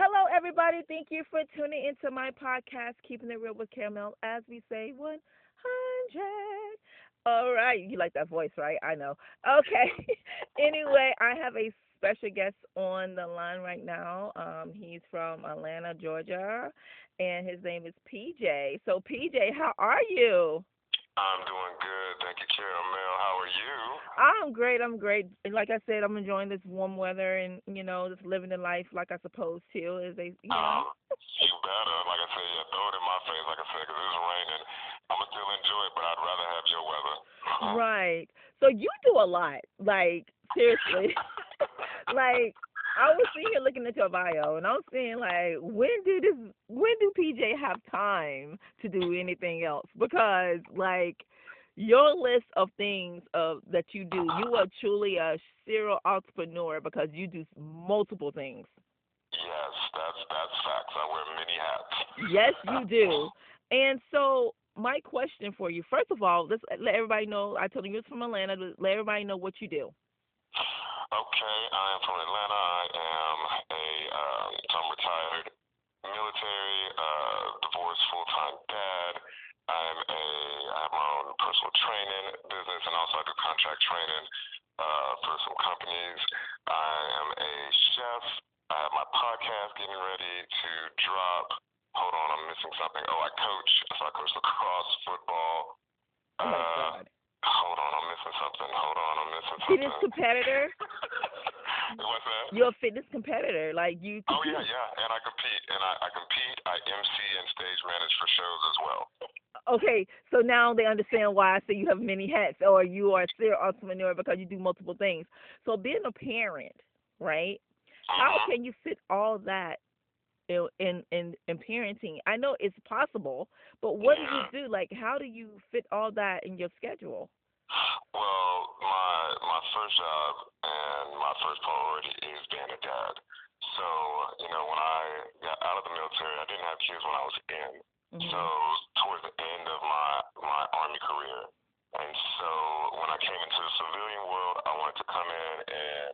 Hello, everybody. Thank you for tuning into my podcast, Keeping It Real with Caramel, as we say 100. All right. You like that voice, right? I know. Okay. anyway, I have a special guest on the line right now. Um, he's from Atlanta, Georgia, and his name is PJ. So, PJ, how are you? I'm doing good. Thank you, Caramel. How are you? I'm great. I'm great. Like I said, I'm enjoying this warm weather and you know just living the life like I supposed to. Is they you know. Um, you better. Like I said, yeah, throw it in my face. Like I said, because it's raining. I'ma still enjoy it, but I'd rather have your weather. right. So you do a lot. Like seriously. like I was sitting here looking at your bio, and I was saying like, when do this? When do PJ have time to do anything else? Because like your list of things of that you do, you are truly a serial entrepreneur because you do multiple things. Yes, that's that's facts. I wear many hats. Yes, you do. And so my question for you, first of all, let's let everybody know. I told you you're from Atlanta. Let everybody know what you do. Okay, I am from Atlanta. I am a um, I'm retired military, uh, divorced full time dad. I'm a I have my own personal training business, and also I do contract training uh, for some companies. I am a chef. I have my podcast getting ready to drop. Hold on, I'm missing something. Oh, I coach. So I coach lacrosse, football. Oh my uh, God. Hold on, I'm missing something. Hold on, I'm missing something. Fitness competitor. What's that? You're a fitness competitor, like you. Compete. Oh yeah, yeah, and I compete, and I, I compete. I MC and stage manage for shows as well. Okay, so now they understand why I say you have many hats, or you are a serial entrepreneur because you do multiple things. So being a parent, right? Mm-hmm. How can you fit all that in in in parenting? I know it's possible, but what yeah. do you do? Like, how do you fit all that in your schedule? Well, my my first job and my first priority is being a dad. So, you know, when I got out of the military, I didn't have kids when I was in. Mm-hmm. So, towards the end of my my army career, and so when I came into the civilian world, I wanted to come in and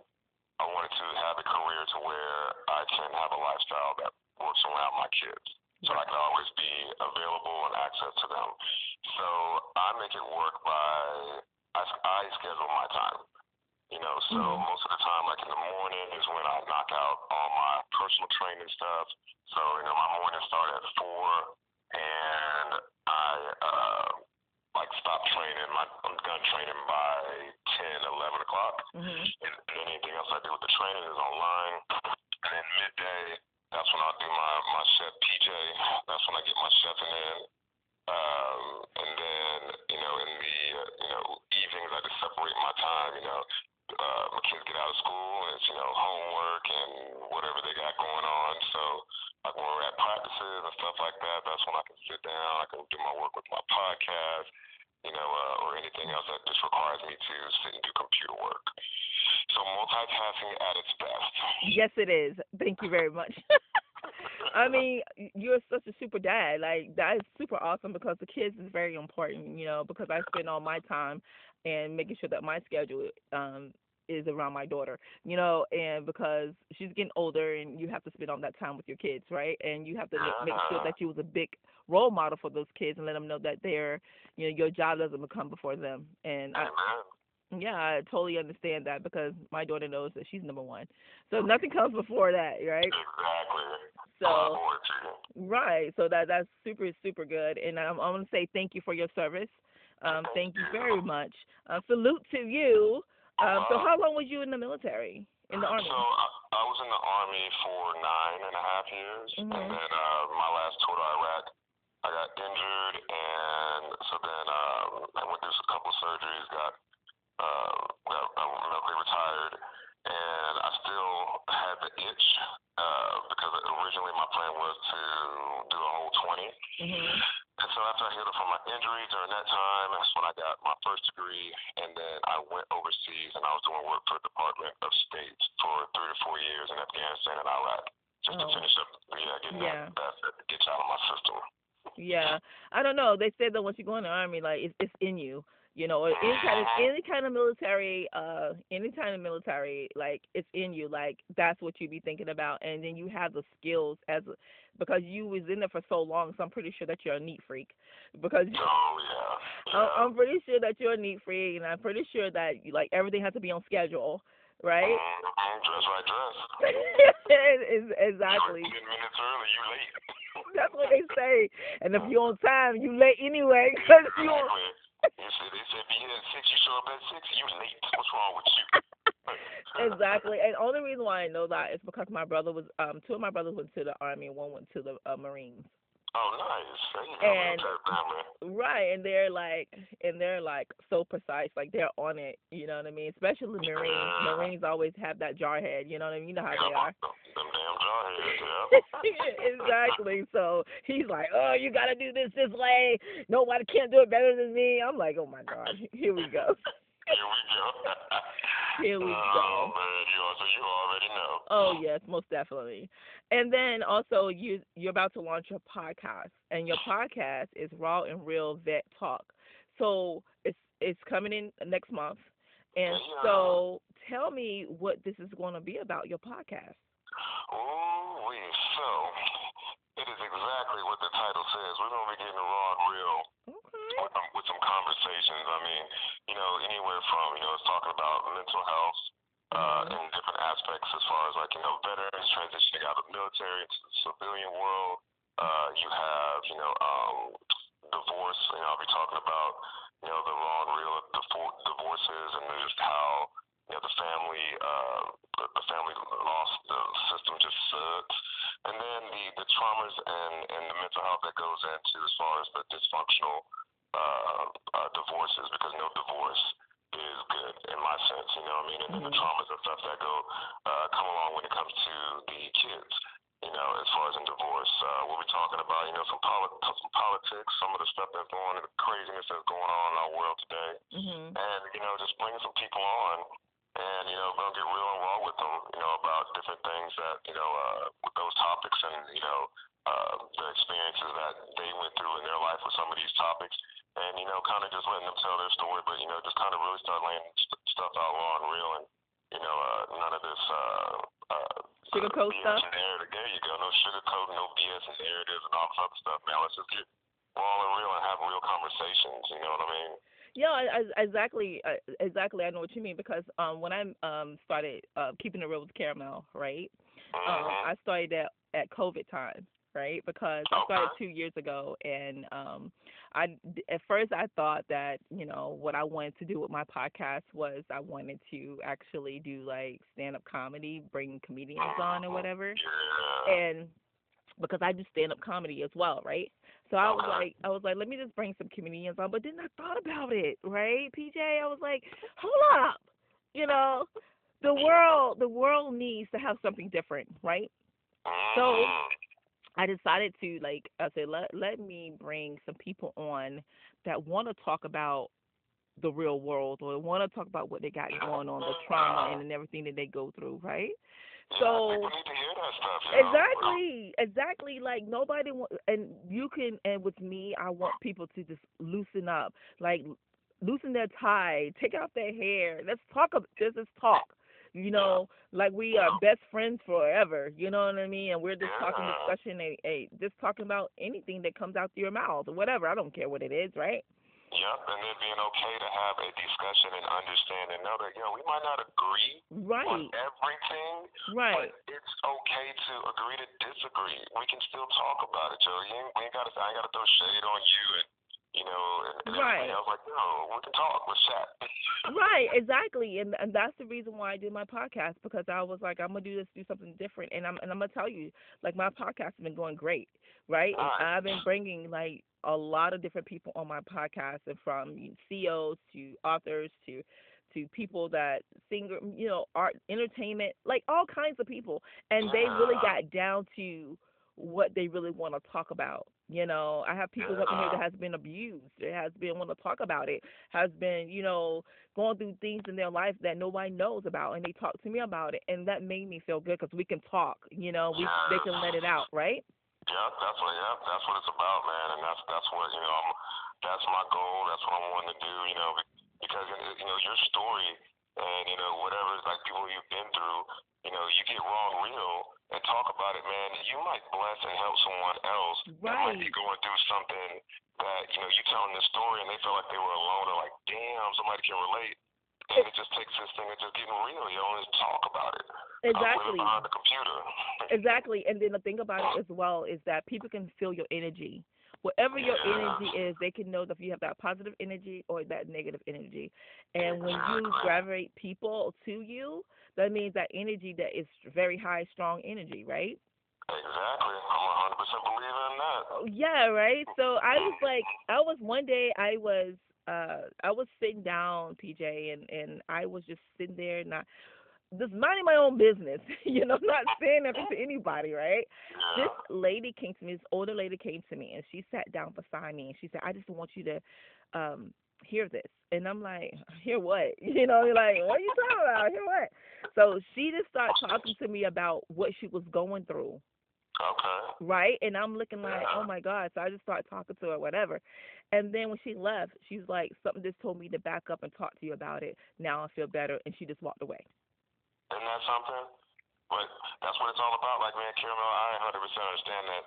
I wanted to have a career to where I can have a lifestyle that works around my kids so I can always be available and access to them. So I make it work by I, I schedule my time. You know, so mm-hmm. most of the time, like in the morning, is when I knock out all my personal training stuff. So you know, my morning start at four, and I uh, like stop training. My I'm done training by ten, eleven o'clock, mm-hmm. and, and anything else I do with the training is online. And then midday, that's when I do my my chef PJ. That's when I get my chefing in. Um, and then you know in the uh, you know evenings I just separate my time. You know, uh, my kids get out of school and it's you know homework and whatever they got going on. So like when we're at practices and stuff like that, that's when I can sit down. I can do my work with my podcast. You know, uh, or anything else that just requires me to sit and do computer work. So multitasking at its best. Yes, it is. Thank you very much. I mean, you're such a super dad. Like that is super awesome because the kids is very important. You know, because I spend all my time and making sure that my schedule um is around my daughter, you know, and because she's getting older and you have to spend all that time with your kids, right? And you have to make, make sure that you was a big role model for those kids and let them know that they're, you know, your job doesn't come before them. And I, yeah, I totally understand that because my daughter knows that she's number one. So nothing comes before that, right? Exactly. So right, so that that's super super good, and I'm I'm gonna say thank you for your service. Um, thank you very much. Uh, salute to you. Um, so how long was you in the military? In the army? So I, I was in the army for nine and a half years, mm-hmm. and then uh, my last tour to Iraq, I got injured, and so then um, I went through a couple of surgeries, got uh, got I medically retired, and I still had the itch uh, because originally my plan was to do a whole 20. Mm-hmm. And so after I healed from my injury during that time, that's when I got my first degree, and then I went overseas and I was doing work for the Department of State for three to four years in Afghanistan and Iraq, just oh. to finish up, yeah, getting yeah. that, that, get out of my system. Yeah, I don't know. They said that once you go in the army, like it's, it's in you you know, or any kind of any kind of military, uh, any kind of military, like it's in you, like that's what you'd be thinking about, and then you have the skills as because you was in there for so long, so I'm pretty sure that you're a neat freak, because oh yeah, yeah. I'm pretty sure that you're a neat freak, and I'm pretty sure that you, like everything has to be on schedule, right? Mm-hmm. Dress right, dress. exactly. Ten minutes early, you late. That's what they say, and if you're on time, you late anyway, cause you. They said, they said be here at six, you show up at six, you late. What's wrong with you? exactly. And only reason why I know that is because my brother was um two of my brothers went to the army and one went to the uh, Marines. Oh, nice. and right, and they're like, and they're like so precise, like they're on it. You know what I mean? Especially Marines. Marines always have that jarhead. You know what I mean? You know how yeah, they are. Them damn jarheads, yeah. exactly. So he's like, oh, you got to do this this way. Nobody can't do it better than me. I'm like, oh my god, here we go. Here we go. Here we oh, go. man, you also you already know. Oh yes, most definitely. And then also you you're about to launch your podcast, and your podcast is Raw and Real Vet Talk. So it's it's coming in next month, and yeah. so tell me what this is going to be about your podcast. Oh, we so it is exactly what the title says. We're going to be getting raw and real. With, um, with some conversations. I mean, you know, anywhere from you know, it's talking about mental health uh, mm-hmm. in different aspects as far as like you know, veterans transitioning out of the military to the civilian world. Uh, you have you know, um, divorce. You know, I'll be talking about you know the raw and real divorces and just how you know, the family, uh, the, the family lost, the system just sucks. And then the, the traumas and, and the mental health that goes into as far as the dysfunctional uh, uh, divorces, because no divorce is good in my sense, you know what I mean? And then the traumas and stuff that go, uh, come along when it comes to the kids you know, as far as in divorce. Uh, we'll be talking about, you know, some, poli- some politics, some of the stuff that's going, the craziness that's going on in our world today, mm-hmm. and you know, just bringing some people on and you know gonna get real and raw with them, you know, about different things that you know uh, with those topics and you know uh, the experiences that they went through in their life with some of these topics, and you know, kind of just letting them tell their story, but you know, just kind of really start laying st- stuff out raw and real, and you know, uh, none of this. Uh, uh, sugarcoat uh, stuff. Narrative. There you go. No sugarcoat, no BS and narratives and all this other stuff. Man, let's just get raw and real and have real conversations. You know what I mean? Yeah, exactly, uh, exactly. I know what you mean because um, when I um started uh, keeping it real with caramel, right? Um, Mm-hmm. I started at at COVID time, right? Because I started two years ago, and um, I at first I thought that you know what I wanted to do with my podcast was I wanted to actually do like stand up comedy, bring comedians on or whatever, Yeah. and because I do stand up comedy as well, right? So I was like, I was like, let me just bring some comedians on. But then I thought about it, right, PJ? I was like, hold up, you know, the world, the world needs to have something different, right? So Mhm. I decided to like, I said, let let me bring some people on that want to talk about the real world or want to talk about what they got going on, the trauma and, and everything that they go through, right? So people need to hear that stuff. You know? Exactly, exactly. Like nobody want, and you can, and with me, I want people to just loosen up, like loosen their tie, take out their hair. Let's talk. Let's just talk. You know, like we are best friends forever. You know what I mean? And we're just talking, discussion, a, a just talking about anything that comes out through your mouth or whatever. I don't care what it is, right? Yep, and it being okay to have a discussion and understand and know that, know, we might not agree on Right, everything, right. but it's okay to agree to disagree. We can still talk about it, Joe. You ain't, we ain't gotta, I ain't gotta throw shade on you and, you know, and, and Right. everything else. Like, no, we can talk. Let's chat. Right, exactly, and and that's the reason why I did my podcast because I was like, I'm gonna do this, do something different, and I'm and I'm gonna tell you, like my podcast has been going great, right? And Nice. I've been bringing like a lot of different people on my podcast, and from CEOs to authors to to people that singer, you know, art, entertainment, like all kinds of people, and they really got down to what they really want to talk about. You know, I have people up in here that ah. has been abused, that has been want to talk about it, has been, you know, going through things in their life that nobody knows about, and they talk to me about it, and that made me feel good because we can talk. You know, we they can let it out, right? Yeah, that's what yeah, that's what it's about, man, and that's that's what you know. I'm, that's my goal. That's what I'm wanting to do. You know, because you know your story and you know whatever like people you've been through, you know you get raw and real and talk about it, man. You might bless and help someone else right. that might be going through something that you know you telling this story and they feel like they were alone or like damn somebody can relate. And it just takes this thing of just getting real. You don't just talk about it. Exactly. behind the computer. exactly. And then the thing about it as well is that people can feel your energy whatever your energy is, they can know if you have that positive energy or that negative energy. And when you gravitate people to you, that means that energy that is very high, strong energy, right? Exactly. I'm 100% believing in that. Oh, yeah, right. So I was like, I was one day, I was, uh, I was sitting down, PJ, and and I was just sitting there, not just minding my own business, you know, not saying nothing to anybody, right? This lady came to me, this older lady came to me, and she sat down beside me, and she said, "I just want you to um hear this," and I'm like, "Hear what?" You know, you're like, "What are you talking about? Hear what?" So she just started talking to me about what she was going through. Okay. Right? And I'm looking like, oh my God. So I just started talking to her, whatever. And then when she left, she's like, something just told me to back up and talk to you about it. Now I feel better. And she just walked away. Isn't that something? But that's what it's all about. Like, man, Caramel, I 100% understand that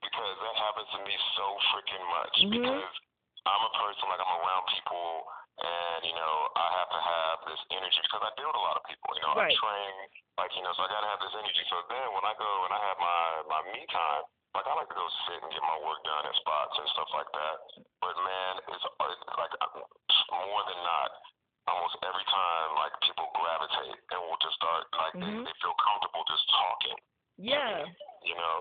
because that happens to me so freaking much. Mm-hmm. Because I'm a person, like, I'm around people, and, you know, I have to have this energy because I deal with a lot of people. You know, right. I train, like, you know, so I got to have this energy. So then when I go and I have my, my me time, like I like to go sit and get my work done in spots and stuff like that. But man, it's, it's like more than not, almost every time like people gravitate and will just start like mm-hmm. they, they feel comfortable just talking. Yeah. You know,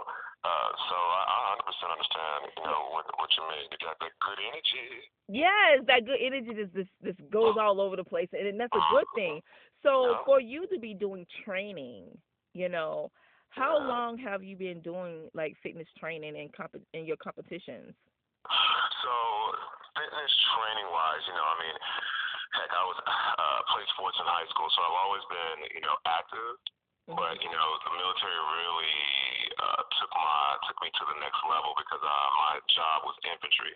uh, so I, I 100% understand. You know what what you mean. You got that good energy. Yes, that good energy just this this goes all over the place, and that's a good thing. So yeah. for you to be doing training, you know, how yeah. long have you been doing like fitness training and comp- in your competitions? So fitness training wise, you know, I mean heck, I was uh, played sports in high school, so I've always been, you know, active. Mm-hmm. But you know, the military really uh, took my took me to the next level because uh, my job was infantry,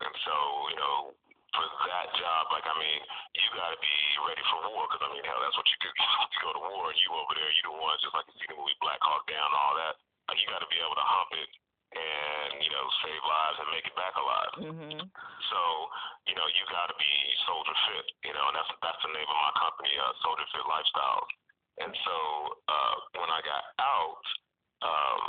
and so you know, for that job, like I mean, you got to be ready for war because I mean, hell, that's what you do. You go to war, and you over there, you the ones just like you see the movie Black Hawk Down, all that. Like you got to be able to hump it and you know save lives and make it back alive. Mm-hmm. So you know you got to be soldier fit. You know, and that's that's the name of my company, uh, Soldier Fit Lifestyle. And so uh, when I got out, um,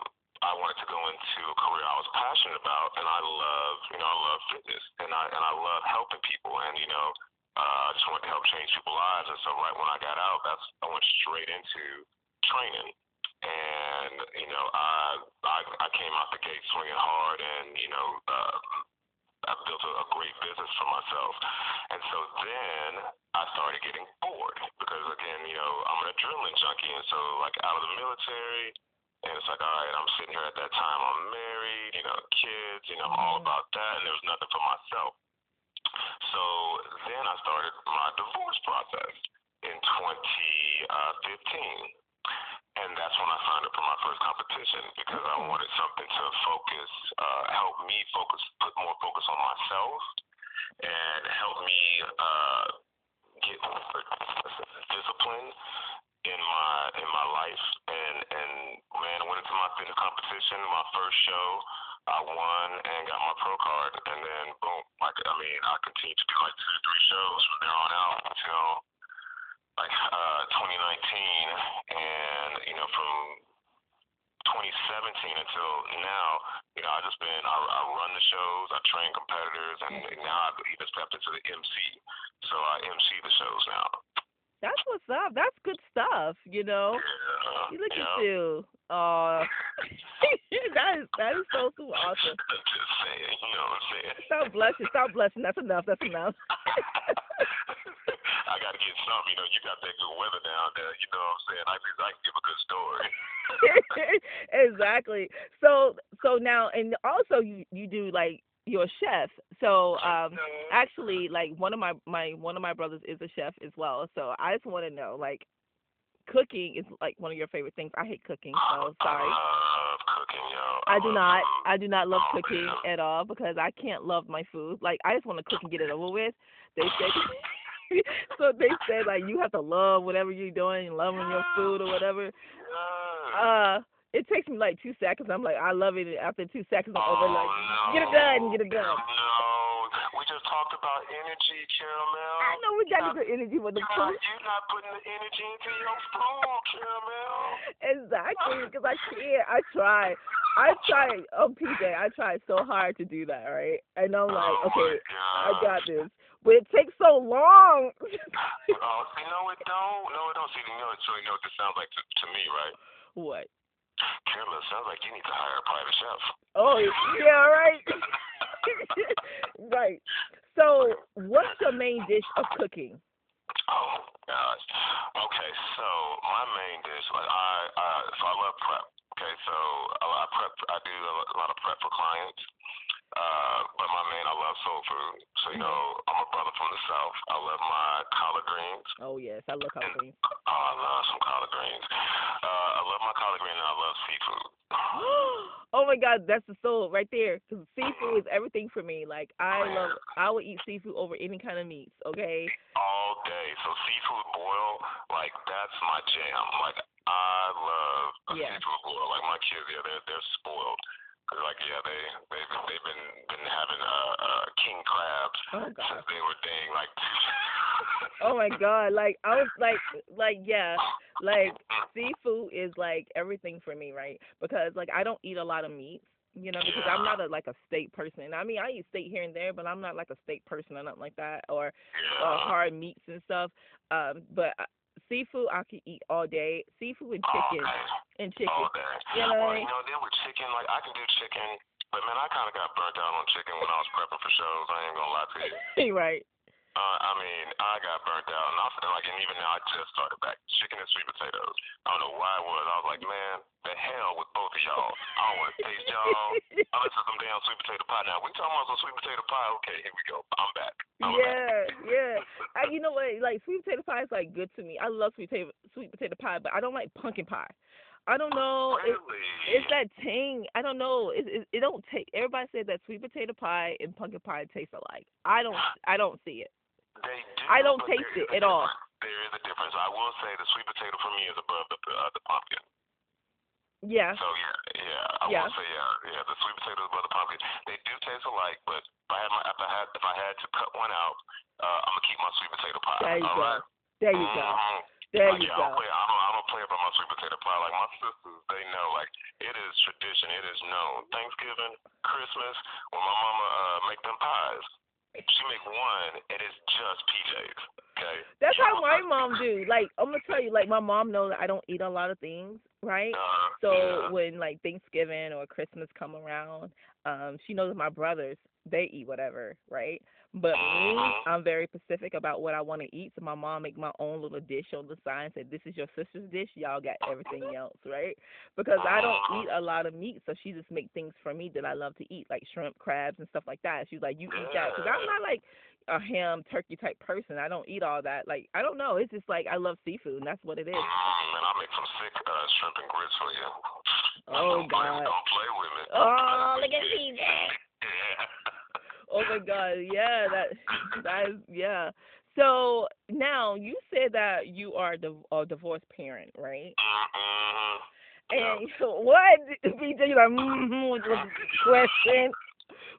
I wanted to go into a career I was passionate about, and I love you know I love fitness, and I and I love helping people, and you know. Uh, I just wanted to help change people's lives, and so right when I got out, that's I went straight into training and you know I I, I came out the gate swinging hard, and you know uh, I built a, a great business for myself, and so then I started getting bored because again you know I'm an adrenaline junkie, and so like out of the military. And it's like, all right, I'm sitting here at that time. I'm married, you know, kids, you know, I'm all about that, and there was nothing for myself. So then I started my divorce process in 2015 and that's when I signed up for my first competition because I wanted something to focus, uh, help me focus, put more focus on myself, and help me uh, get discipline in my in my life. And and man, I went into my fitness competition, my first show. I won and got my pro card, and then boom, like I mean, I continued to do like two three shows from there on out until uh, 2019, and you know from 2017 until now, you know I just been I, I run the shows, I train competitors, and now I've even stepped into the MC, so I MC the shows now. That's what's up. That's good stuff. You know. Yeah, Look yeah. at you. Uh, that is that is so super awesome. Just saying, you know what I'm saying. Stop blushing. Stop blushing. That's enough. That's enough. I got to get some. You know, you got that good weather down there. You know what I'm saying? I think I can give a good story. exactly. So so now and also you you do like you're a chef. So um actually like one of my my one of my brothers is a chef as well. So I just want to know like cooking is like one of your favorite things. I hate cooking, so sorry. I love cooking, yo. I do not. I do not love oh, cooking man. at all because I can't love my food. Like I just want to cook and get it over with. They say so they said like you have to love whatever you're doing, loving your food or whatever. Uh, it takes me like two seconds. I'm like, I love it. After two seconds, I'm over like, no. get it done, get it done. No, we just talked about energy, caramel. I know we got the energy for the You're food. not, you're not putting the energy into your food, caramel. Exactly, because I can't. I tried. I tried. Oh, PJ, I tried so hard to do that, right? And I'm like, oh okay, I got this, but it takes so long. Oh, you know it don't. No, it don't. See, you know, so you know what this sounds like to, to me, right? what? Carla, it sounds like you need to hire a private chef. Oh, yeah, right. right. So, what's your main dish of cooking? Oh gosh. Okay, so my main dish, like I, I, so I love prep. Okay, so I, I prep. I do a lot of prep for clients. Uh, but my main, I love soul food. So you know, I'm a brother from the south. I love my collard greens. Oh yes, I love collard greens. Oh, I love some collard greens. Uh, I love my collard greens and I love seafood. oh my God, that's the soul right there. Because seafood is everything for me. Like I love, I would eat seafood over any kind of meats. Okay. All day. So seafood boil, like that's my jam. Like I love a Yeah. seafood boil. Like my kids, yeah, they're they're spoiled. 'Cause, like yeah, they they they've been been having uh uh king crabs Oh God. since they were dang like. Oh my God. Like I was like, like yeah, like seafood is like everything for me, right? Because like I don't eat a lot of meats. You know, because I'm not a like a steak person. I mean, I eat steak here and there, but I'm not like a steak person or nothing like that, or uh, hard meats and stuff. Um, but uh, seafood I could eat all day. Seafood and chicken Okay. and chicken. All day. You know? Well, you know, then with chicken, like I can do chicken, but man, I kind of got burnt out on chicken when I was prepping for shows. I ain't gonna lie to you. right. Uh, I mean, I got burnt out, and I feel like, and even now, I just started back chicken and sweet potatoes. I don't know why it was. I was like, man, the hell with both of y'all. I don't want to taste y'all. Unless it's some damn sweet potato pie. Now, we talking about some sweet potato pie. Okay, here we go. I'm back. I'm back. yeah, yeah. I, you know what? Like sweet potato pie is like good to me. I love sweet potato sweet potato pie, but I don't like pumpkin pie. I don't know. Really? it's that ting. I don't know. It, it it don't take. Everybody said that sweet potato pie and pumpkin pie taste alike. I don't. I don't see it. They do, I don't taste it is at all. There is a difference. I will say the sweet potato for me is above the uh, the pumpkin. Yeah. So yeah, yeah, I Yeah. will say yeah, yeah. The sweet potatoes above the pumpkin. They do taste alike, but if I had my if I had if I had to cut one out, uh, I'm gonna keep my sweet potato pie. There you all go. right? There you go. Mhm. There Like, you yeah, go. play. I don't. I don't play about my sweet potato pie. Like my sisters, they know. Like it is tradition. It is known. Thanksgiving, Christmas, when my mama uh make them pies, she make one, and it's just PJs. Okay. That's how my mom do. Like I'm gonna tell you, like my mom knows that I don't eat a lot of things, right? Uh, So yeah. when like Thanksgiving or Christmas come around, um, she knows my brothers they eat whatever, right? But me, Mhm. I'm very specific about what I want to eat. So my mom make my own little dish on the side and said, "This is your sister's dish. Y'all got everything else, right?" Because I don't eat a lot of meat, so she just make things for me that I love to eat, like shrimp, crabs, and stuff like that. She's like, "You eat that," because I'm not like a ham turkey type person. I don't eat all that. Like I don't know. It's just like I love seafood, and that's what it is. Mm, man, I'll make some sick uh, shrimp and grits for you. Oh don't play, God. Don't play with me. Oh, look at me. Oh my God, yeah, that that is yeah. So now you said that you are div- a divorced parent, right? Mm-hmm. And what? PJ, you like, mm-hmm, what's the question?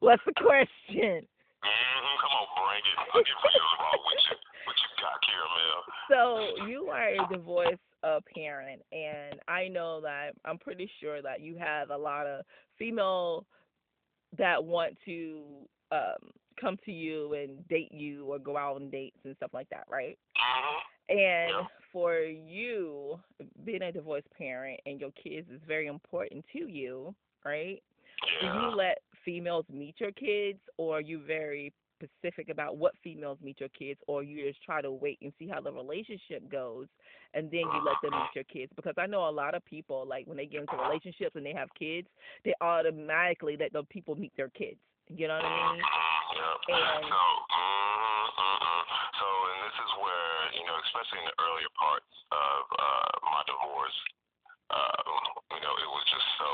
What's the question? Mm-hmm. Come on, bring it. I'll get real involved with you. What you got, Caramel? So you are a divorced uh, parent, and I know that I'm pretty sure that you have a lot of female that want to um come to you and date you or go out on dates and stuff like that, right? Mm-hmm. And for you, being a divorced parent and your kids is very important to you, right? Do you let females meet your kids, or are you very specific about what females meet your kids, or you just try to wait and see how the relationship goes, and then you let them meet your kids? Because I know a lot of people, like when they get into relationships and they have kids, they automatically let the people meet their kids. You know what I mean? Yep. And- so, mm, mm, so, and this is where you know, especially in the earlier parts of uh, my divorce, um, you know, it was just so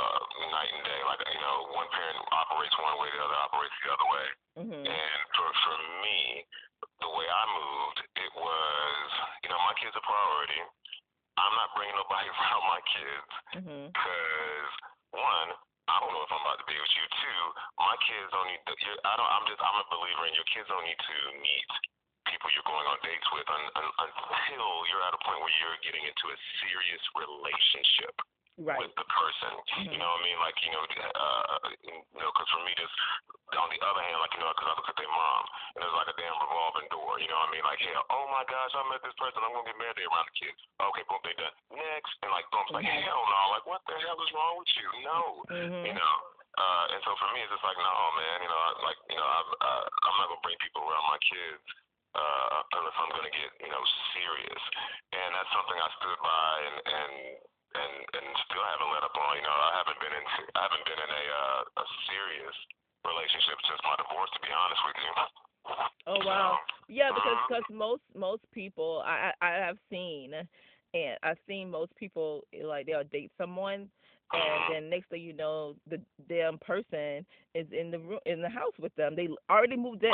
uh, night and day. Like you know, one parent operates one way, the other operates the other way. Mhm. And for for me, the priority. I'm not bringing nobody around my kids Mhm. because one, I don't know if I'm about to be with you. Two, my kids don't need. The, you're, I don't. I'm just. I'm a believer in your kids don't need to meet people you're going on dates with un, un, until you're at a point where you're getting into a serious relationship Right. with the person. Mhm. You know what I mean? Like you know, uh, you know, because for me, just on the other hand, like you know, because I look at their mom, and it's like a damn revolving door. You know what I mean? Like, hey, oh my gosh, I met this person. I'm gonna get married. They around the kids. Okay, boom, they done. Next, and like, boom, it's like Mhm. Hell no. Like, what the hell is wrong with you? No. Mhm. You know. Uh, and so for me, it's just like, no, man. You know, I, like, you know, I've, uh, I'm not gonna bring people around my kids uh, unless I'm gonna get, you know, serious. And that's something I stood by and and and and still haven't let up on. You know, I haven't been in I haven't been in a uh, a serious relationship since my divorce. To be honest with you. Oh wow. Yeah, because Mhm. cause most most people I I I have seen, and I've seen most people eh, like they'll date someone, and then next thing you know, the damn person is in the room in the house with them. They already moved in.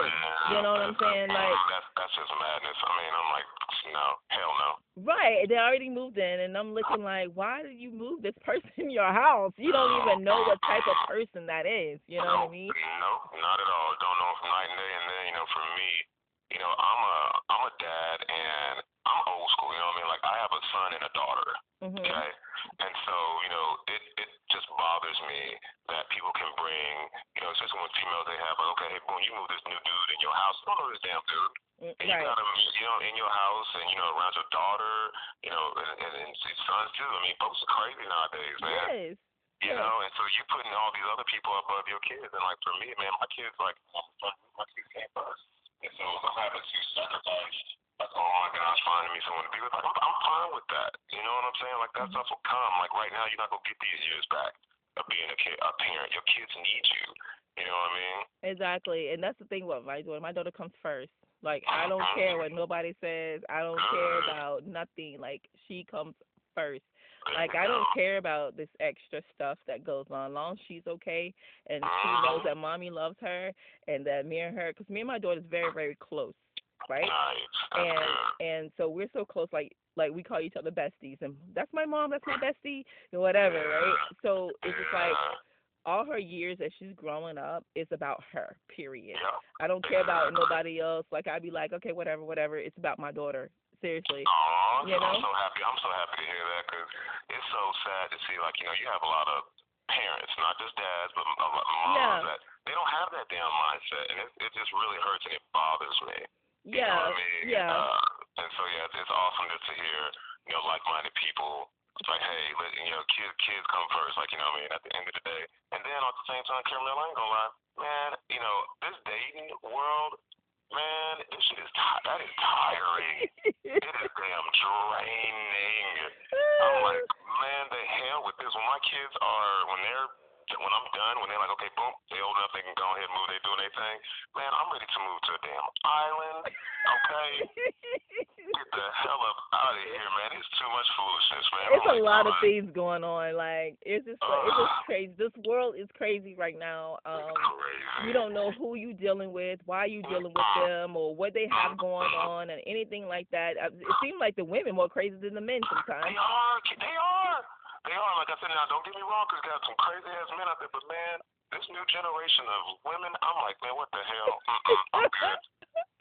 You know what I'm saying? Like that's that's just madness. I mean, I'm like, no, hell no. right, they already moved in, and I'm looking like, why did you move this person in your house? You don't even know what type of person that is. You know what I mean? No, not at all. Don't know from night and day. And then, you know, for me, you know, I'm a I'm a dad and I'm old school, you know what I mean? Like I have a son and a daughter. Mhm. Okay? And so, you know, it it just bothers me that people can bring, you know, especially when females they have like, okay, hey boom, you move this new dude in your house. I don't know this damn dude. Mm, And you Right. got him, you know, in your house and, you know, around your daughter, you know, and, and, and his sons too. I mean, folks are crazy nowadays, man. Yes. You Yes. know, and so you putting all these other people above your kids, and like for me, man, my kids like my kids came first, and so if I'm having to sacrifice. Like, oh my gosh, finding me someone to be with. Like, I'm, I'm fine with that. You know what I'm saying? Like that stuff will come. Like right now, you're not gonna get these years back of being a kid, a parent. Your kids need you. You know what I mean? Exactly, and that's the thing with my daughter. My daughter comes first. Like I don't Uh-huh. care what nobody says. I don't care about nothing. Like she comes first. Like I don't care about this extra stuff that goes on. Long as she's okay and she knows that mommy loves her and that me and her, because me and my daughter is very very close, right? And and so we're so close. Like like we call each other besties, and that's my mom, that's my bestie, and whatever, right? So it's just like. All her years that she's growing up is about her. Period. Yeah. I don't care about nobody else. Like I'd be like, okay, whatever, whatever. It's about my daughter. Seriously. Aw, You I'm so happy. I'm so happy to hear that because it's so sad to see, like, you know, you have a lot of parents, not just dads, but a lot of moms Yeah. that they don't have that damn mindset, and it, it just really hurts and it bothers me. You know Yeah. what I mean? Yeah. Uh, and so yeah, it's, it's awesome just to hear, you know, like-minded people. It's like, hey, let, you know, kids, kids come first. Like, you know, what I mean, at the end of the day, and then at the same time, Caramel, I ain't gonna lie, man. You know, this dating world, man, this shit is ti- that is tiring. It is damn draining. I'm like, man, the hell with this. When my kids are, when they're, when I'm done, when they're like, okay, boom, they old enough, they can go ahead and move, they doing their thing. Man, I'm ready to move to a damn island. Okay, get the hell up out of here, man. It's too much foolishness, man. it's I'm a like, lot of on." things going on. Like it's just like, it's just crazy. This world is crazy right now. Um Crazy. you don't know who you dealing with, why you dealing with them, or what they have going on, and anything like that. Uh, It seems like the women more crazy than the men sometimes. They are. They are. They are. Like I said, now don't get me wrong, 'cause got some crazy ass men out there, but man, this new generation of women, I'm like, man, what the hell? Mm-mm, I'm good.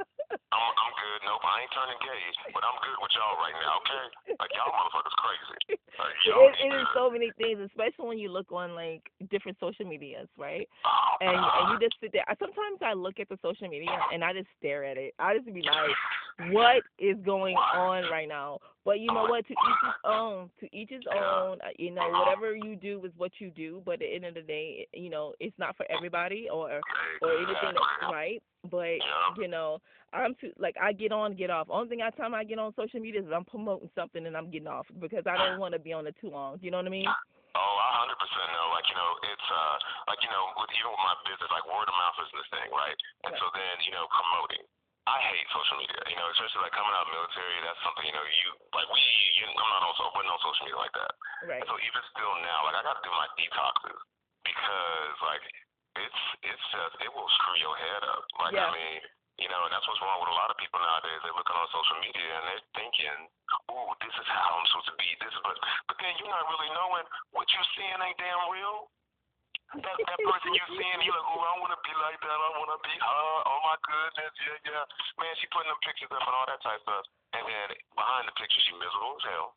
I'm, I'm good. Nope, I ain't turning gay, but I'm good with y'all right now, okay? Like y'all motherfuckers crazy. Like, y'all It, it is so many things, especially when you look on like different social medias, right? Oh, And and you just sit there. I- Sometimes I look at the social media and I just stare at it. I just be like, what is going on right now? But you know what? To each his own. To each his own. Uh, You know, whatever you do is what you do. But at the end of the day, you know, it's not for everybody or or anything that's right. But you know, I'm too like I get on, get off. Only thing I time I get on social media is I'm promoting something and I'm getting off because I don't want to be on it too long. You know what I mean? Oh, I hundred percent know. Like you know, it's uh, like you know, with even with my business, like word of mouth is this thing, right? And so then you know, promoting. I hate social media. You know, especially like coming out of military. That's something you know. You like we. You, I'm not on. so- wasn't on social media like that. Right. And so even still now, like I got to do my detoxes because like it's it's uh, just it will screw your head up. Like Yeah. I mean, You know, and that's what's wrong with a lot of people nowadays. They're looking on social media and they're thinking, "Ooh, this is how I'm supposed to be." This is, but but then you're not really knowing what you're seeing ain't damn real. That that person you're seeing, you're like, "Ooh, I want to be like that. I want to be her. Oh my goodness, yeah, yeah." Man, she putting them pictures up and all that type of stuff, and then behind the picture, she miserable as hell.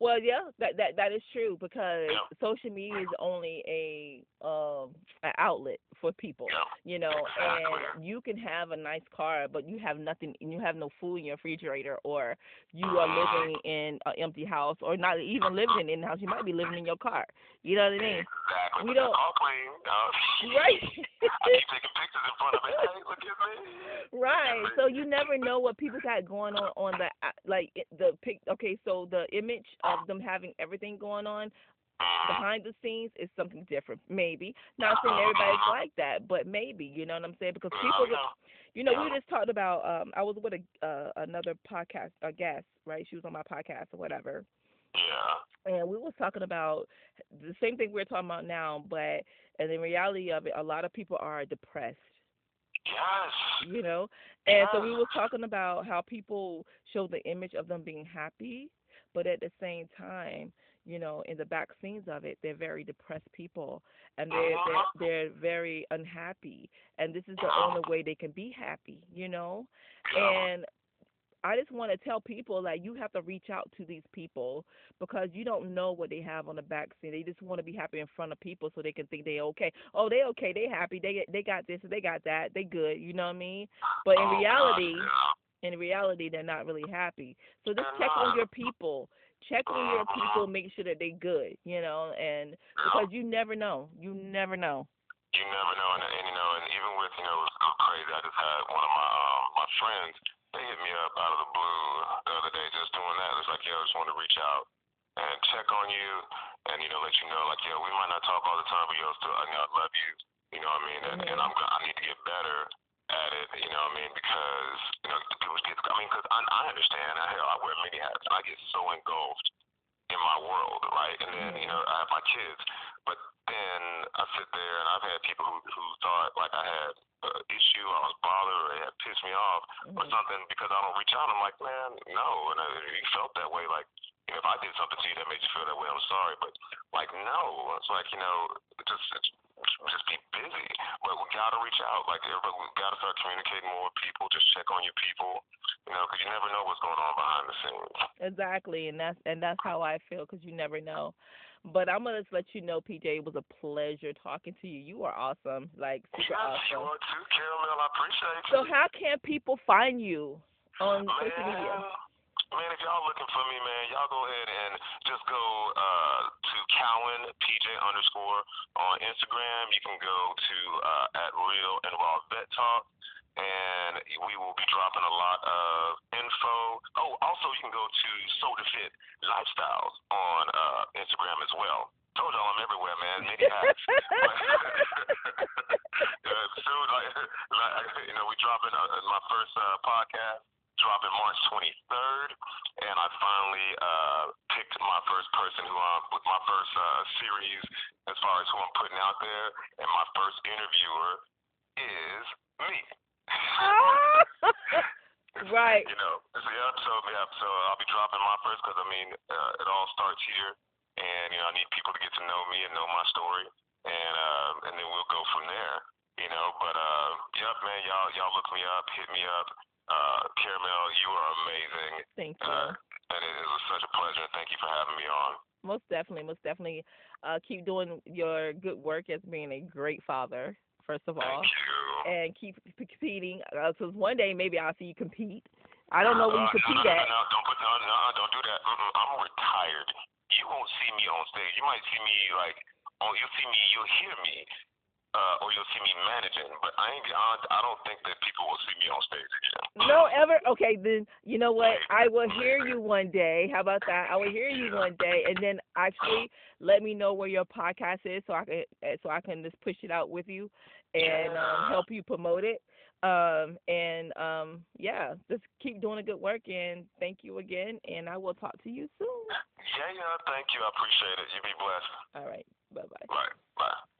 Well, yeah, that that that is true because yeah. social media is only a um an outlet for people, yeah. you know, and you can have a nice car, but you have nothing, you have no food in your refrigerator, or you are uh-huh. living in an empty house, or not even living in the house. You might be living in your car. You know what I mean? Exactly. We don't. Clean, right. I keep taking pictures in front of it. Hey, look at me. Right. So you never know what people got going on on the like the pic. Okay, so the image of them having everything going on behind the scenes is something different. Maybe not saying everybody's like that, but maybe you know what I'm saying because people, you know, we just talked about. Um, I was with a uh, another podcast, a guest, right? She was on my podcast or whatever. Yeah. And we was talking about the same thing we're talking about now, but and the reality of it, a lot of people are depressed. Yes. You know, and so we were talking about how people show the image of them being happy, but at the same time, you know, in the back scenes of it, they're very depressed people, and they're uh-huh. they're, they're very unhappy, and this is the only way they can be happy, you know, and I just want to tell people that you have to reach out to these people because you don't know what they have on the back scene. They just want to be happy in front of people so they can think they okay. Oh, they okay. They happy. They they got this. They got that. They good. You know what I mean? But in oh, reality. In reality, they're not really happy. So just check on ah. your people. Check on your people. Ah. Make sure that they good. You know, and because you never know. You never know. You never know, and, and you know, and even with you know, it's crazy. I just had one of my um, my friends they hit me up out of the blue the other day just doing that. It's like, yo, I just want to reach out and check on you and, you know, let you know, like, yo, we might not talk all the time, but yo, still, I know I love you. You know what I mean? And, and mm-hmm. I'm, I need to get better at it, you know what I mean? Because, you know, people get, I mean, because I, I understand, I, hell, I wear many hats, and I get so engulfed in my world, right? And then, you know, I have my kids, but then I sit there and I've had people who, who thought, like, I had uh, issue, I was bothered, or it pissed me off, mm-hmm. or something because I don't reach out. I'm like, man, no. And I, you felt that way, like you know, if I did something to you that made you feel that way, I'm sorry, but like, no. It's like you know, just just be busy. But we gotta reach out. Like everybody, we gotta start communicating more with people. Just check on your people, you know, because you never know what's going on behind the scenes. Exactly, and that's and that's how I feel because you never know. But I'm gonna just let you know, PJ, it was a pleasure talking to you. You are awesome, like super yes, awesome. you are too, Caramel. I appreciate so you. So how can people find you on man, social media? Man, if y'all looking for me, man, y'all go ahead and just go uh, to Cowan PJ underscore on Instagram. You can go to uh, at Real and Raw Vet Talk and we will be dropping a lot of info. Oh, also you can go to Soldier Fit Lifestyles on uh, Instagram as well. Told y'all I'm everywhere, man. Many hats. soon, like, like, you know, we dropping uh, my first uh, podcast dropping March 23rd, and I finally uh, picked my first person who I'm with my first uh, series as far as who I'm putting out there, and my first interviewer is me. right. You know, so yeah, so yeah, so I'll be dropping my first because I mean, uh, it all starts here, and you know, I need people to get to know me and know my story, and uh, and then we'll go from there. You know, but uh, yep, man, y'all y'all look me up, hit me up. Uh, Caramel, you are amazing. Thank you. Uh, and it was such a pleasure. Thank you for having me on. Most definitely, most definitely. Uh, keep doing your good work as being a great father first of all, and keep competing. Because uh, one day maybe I'll see you compete. I don't know where you uh, compete no, no, at. No, no, don't put no, no, don't do that. Mm-mm, I'm retired. You won't see me on stage. You might see me like, oh, you'll see me, you'll hear me, uh, or you'll see me managing. But I ain't, I don't think that people will see me on stage again. No, ever. Okay, then you know what? I will hear you one day. How about that? I will hear you one day, and then actually let me know where your podcast is, so I can so I can just push it out with you and um, help you promote it. Um, and um, yeah, just keep doing a good work and thank you again. And I will talk to you soon. Yeah, yeah, thank you. I appreciate it. You be blessed. All right. Bye bye. Bye. Bye.